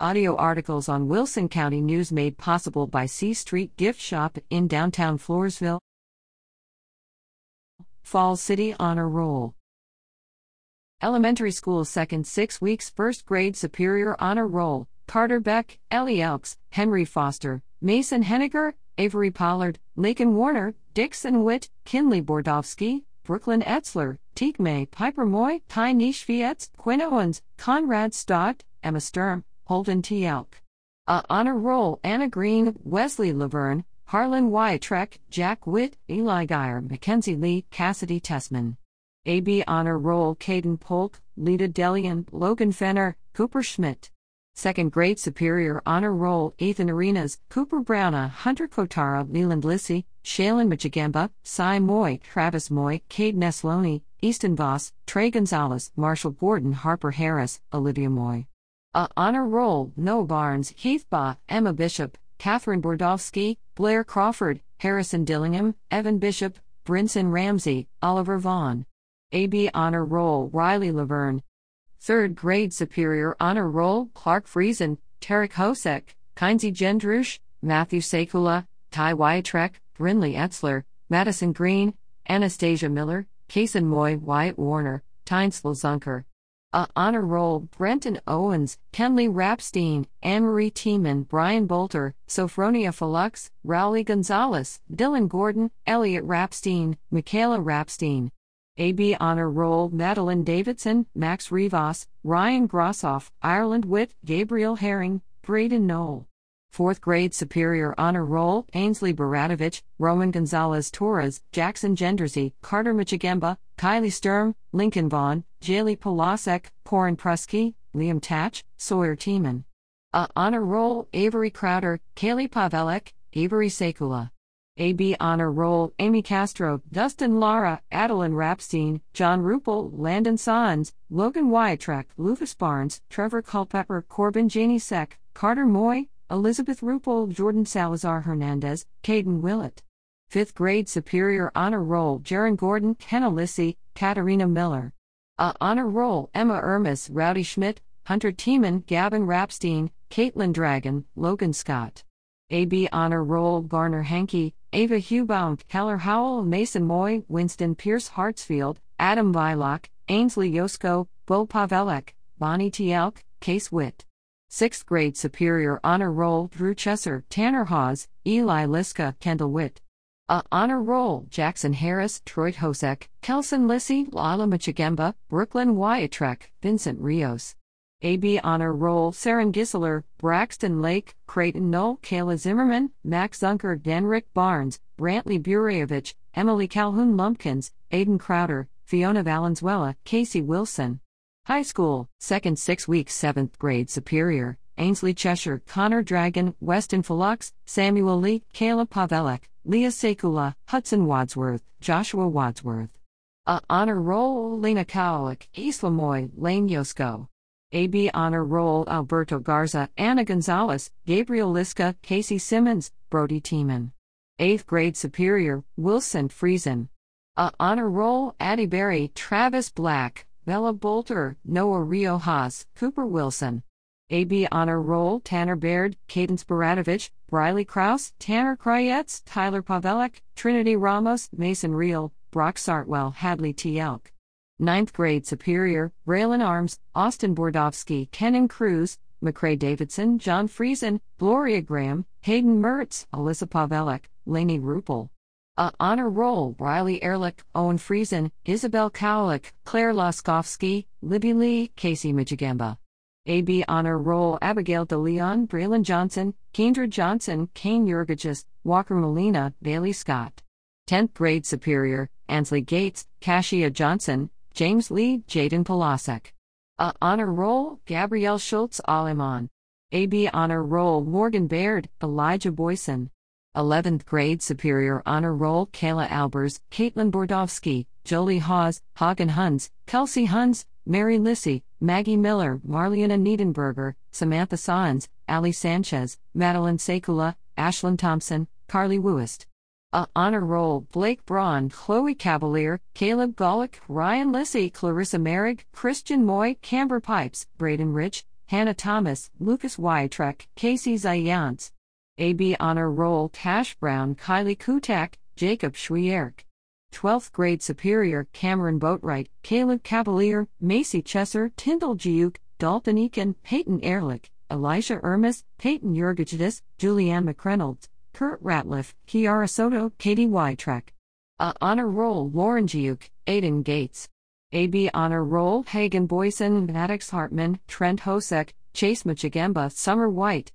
Audio articles on Wilson County News made possible by C Street Gift Shop in downtown Floresville. Falls City Honor Roll. Elementary School Second Six Weeks First Grade Superior Honor Roll. Carter Beck, Ellie Elks, Henry Foster, Mason Henniger, Avery Pollard, Lakin Warner, Dixon Witt, Kinley Bordovsky, Brooklyn Etzler, Teek May, Piper Moy, Ty Nishvietz, Quinn Owens, Conrad Stott, Emma Sturm, Holden T. Elk. Uh, honor roll Anna Green, Wesley Laverne, Harlan Y. Trek, Jack Witt, Eli Geyer, Mackenzie Lee, Cassidy Tessman. AB honor roll Caden Polk, Lita Delian, Logan Fenner, Cooper Schmidt. Second grade superior honor roll Ethan Arenas, Cooper Browna, Hunter Kotara, Leland Lissy, Shaylin Michigamba, Cy Moy, Travis Moy, Cade Nesloni, Easton Voss, Trey Gonzalez, Marshall Gordon, Harper Harris, Olivia Moy. Uh, honor roll Noah Barnes, Heath Ba, Emma Bishop, Catherine Bordovsky, Blair Crawford, Harrison Dillingham, Evan Bishop, Brinson Ramsey, Oliver Vaughn. AB honor roll Riley Laverne. Third grade superior honor roll Clark Friesen, Tarek Hosek, Kinsey Gendrush, Matthew Sekula, Ty Wyatrek, Brinley Etzler, Madison Green, Anastasia Miller, Kason Moy, Wyatt Warner, Tynes Zunker. Uh, honor roll Brenton Owens, Kenley Rapstein, Anne-Marie Tiemann, Brian Bolter, Sophronia Falux, Rowley Gonzalez, Dylan Gordon, Elliot Rapstein, Michaela Rapstein. AB honor roll Madeline Davidson, Max Rivas, Ryan Grossoff, Ireland Witt, Gabriel Herring, Braden Knoll. Fourth grade superior honor roll Ainsley Baratovich, Roman Gonzalez Torres, Jackson Gendersey, Carter Michigemba, Kylie Sturm, Lincoln Vaughn, Jaylee Polasek, Corin Prusky, Liam Tatch, Sawyer Tiemann. A honor roll Avery Crowder, Kaylee Pavelek, Avery Sekula. AB Honor Roll, Amy Castro, Dustin Lara, Adeline Rapstein, John Rupel, Landon Sons, Logan Wyatrek, Lucas Barnes, Trevor Culpepper, Corbin Janie Seck, Carter Moy, Elizabeth Rupel, Jordan Salazar Hernandez, Caden Willett. Fifth grade Superior Honor Roll, Jaron Gordon, Kenna Lissy, Katarina Miller. Uh, honor Roll, Emma Ermis, Rowdy Schmidt, Hunter Tiemann, Gavin Rapstein, Caitlin Dragon, Logan Scott. AB Honor Roll, Garner Hankey, Ava Hubaum, Keller Howell, Mason Moy, Winston Pierce Hartsfield, Adam Vilock, Ainsley Yosko, Bo Pavelek, Bonnie T. Elk, Case Witt. Sixth grade Superior Honor Roll Drew Chesser, Tanner Hawes, Eli Liska, Kendall Witt. Uh, honor Roll Jackson Harris, Troy Hosek, Kelson Lissy, Lala Michigemba, Brooklyn Wyatrek, Vincent Rios. AB Honor Roll Saren Gisseler, Braxton Lake, Creighton Knoll, Kayla Zimmerman, Max Zunker, Denrick Barnes, Brantley Burayevich, Emily Calhoun Lumpkins, Aiden Crowder, Fiona Valenzuela, Casey Wilson. High School, Second Six Weeks, Seventh Grade Superior, Ainsley Cheshire, Connor Dragon, Weston Falux, Samuel Lee, Kayla Pavelek, Leah Sekula, Hudson Wadsworth, Joshua Wadsworth. Uh, honor Roll Lena Kowalik, Isla Moy, Lane Yosko. AB Honor Roll Alberto Garza, Anna Gonzalez, Gabriel Liska, Casey Simmons, Brody Tiemann. 8th grade superior, Wilson Friesen. A Honor Roll Addie Berry, Travis Black, Bella Bolter, Noah Riojas, Cooper Wilson. AB Honor Roll Tanner Baird, Cadence Baratovich, Briley Kraus, Tanner Kryetz, Tyler Pavelek, Trinity Ramos, Mason Reel, Brock Sartwell, Hadley T. Elk. Ninth grade Superior, Braylon Arms, Austin Bordovsky, Kenan Cruz, McCrae Davidson, John Friesen, Gloria Graham, Hayden Mertz, Alyssa Pavelek, Laney Rupel. A honor roll Riley Ehrlich, Owen Friesen, Isabel Kowalik, Claire Laskowski, Libby Lee, Casey Michigamba. AB honor roll Abigail DeLeon, Braylon Johnson, Kendra Johnson, Kane Yurgachis, Walker Molina, Bailey Scott. 10th grade Superior, Ansley Gates, Kashia Johnson, James Lee, Jaden Polasek. A honor roll, Gabrielle Schultz Aleman. AB honor roll, Morgan Baird, Elijah Boyson. 11th grade Superior Honor Roll Kayla Albers, Caitlin Bordovsky, Jolie Hawes, Hagen Huns, Kelsey Huns, Mary Lissy, Maggie Miller, Marliana Niedenberger, Samantha Sons, Ali Sanchez, Madeline Sekula, Ashlyn Thompson, Carly Wooist. A honor roll Blake Braun, Chloe Cavalier, Caleb Golick, Ryan Lissy, Clarissa Merrick, Christian Moy, Camber Pipes, Braden Rich, Hannah Thomas, Lucas Wytrek, Casey Zayans. AB Honor Roll Tash Brown, Kylie Kutak, Jacob Schwierk. 12th grade superior Cameron Boatwright, Caleb Cavalier, Macy Chesser, Tyndall Giuk, Dalton Eakin, Peyton Ehrlich, Elisha Ermis, Peyton Jurgijidis, Julianne McReynolds, Kurt Ratliff, Kiara Soto, Katie Wytrek. A honor roll Lauren Giuk, Aiden Gates. AB honor roll Hagen Boyson, Maddox Hartman, Trent Hosek, Chase Machigemba, Summer White.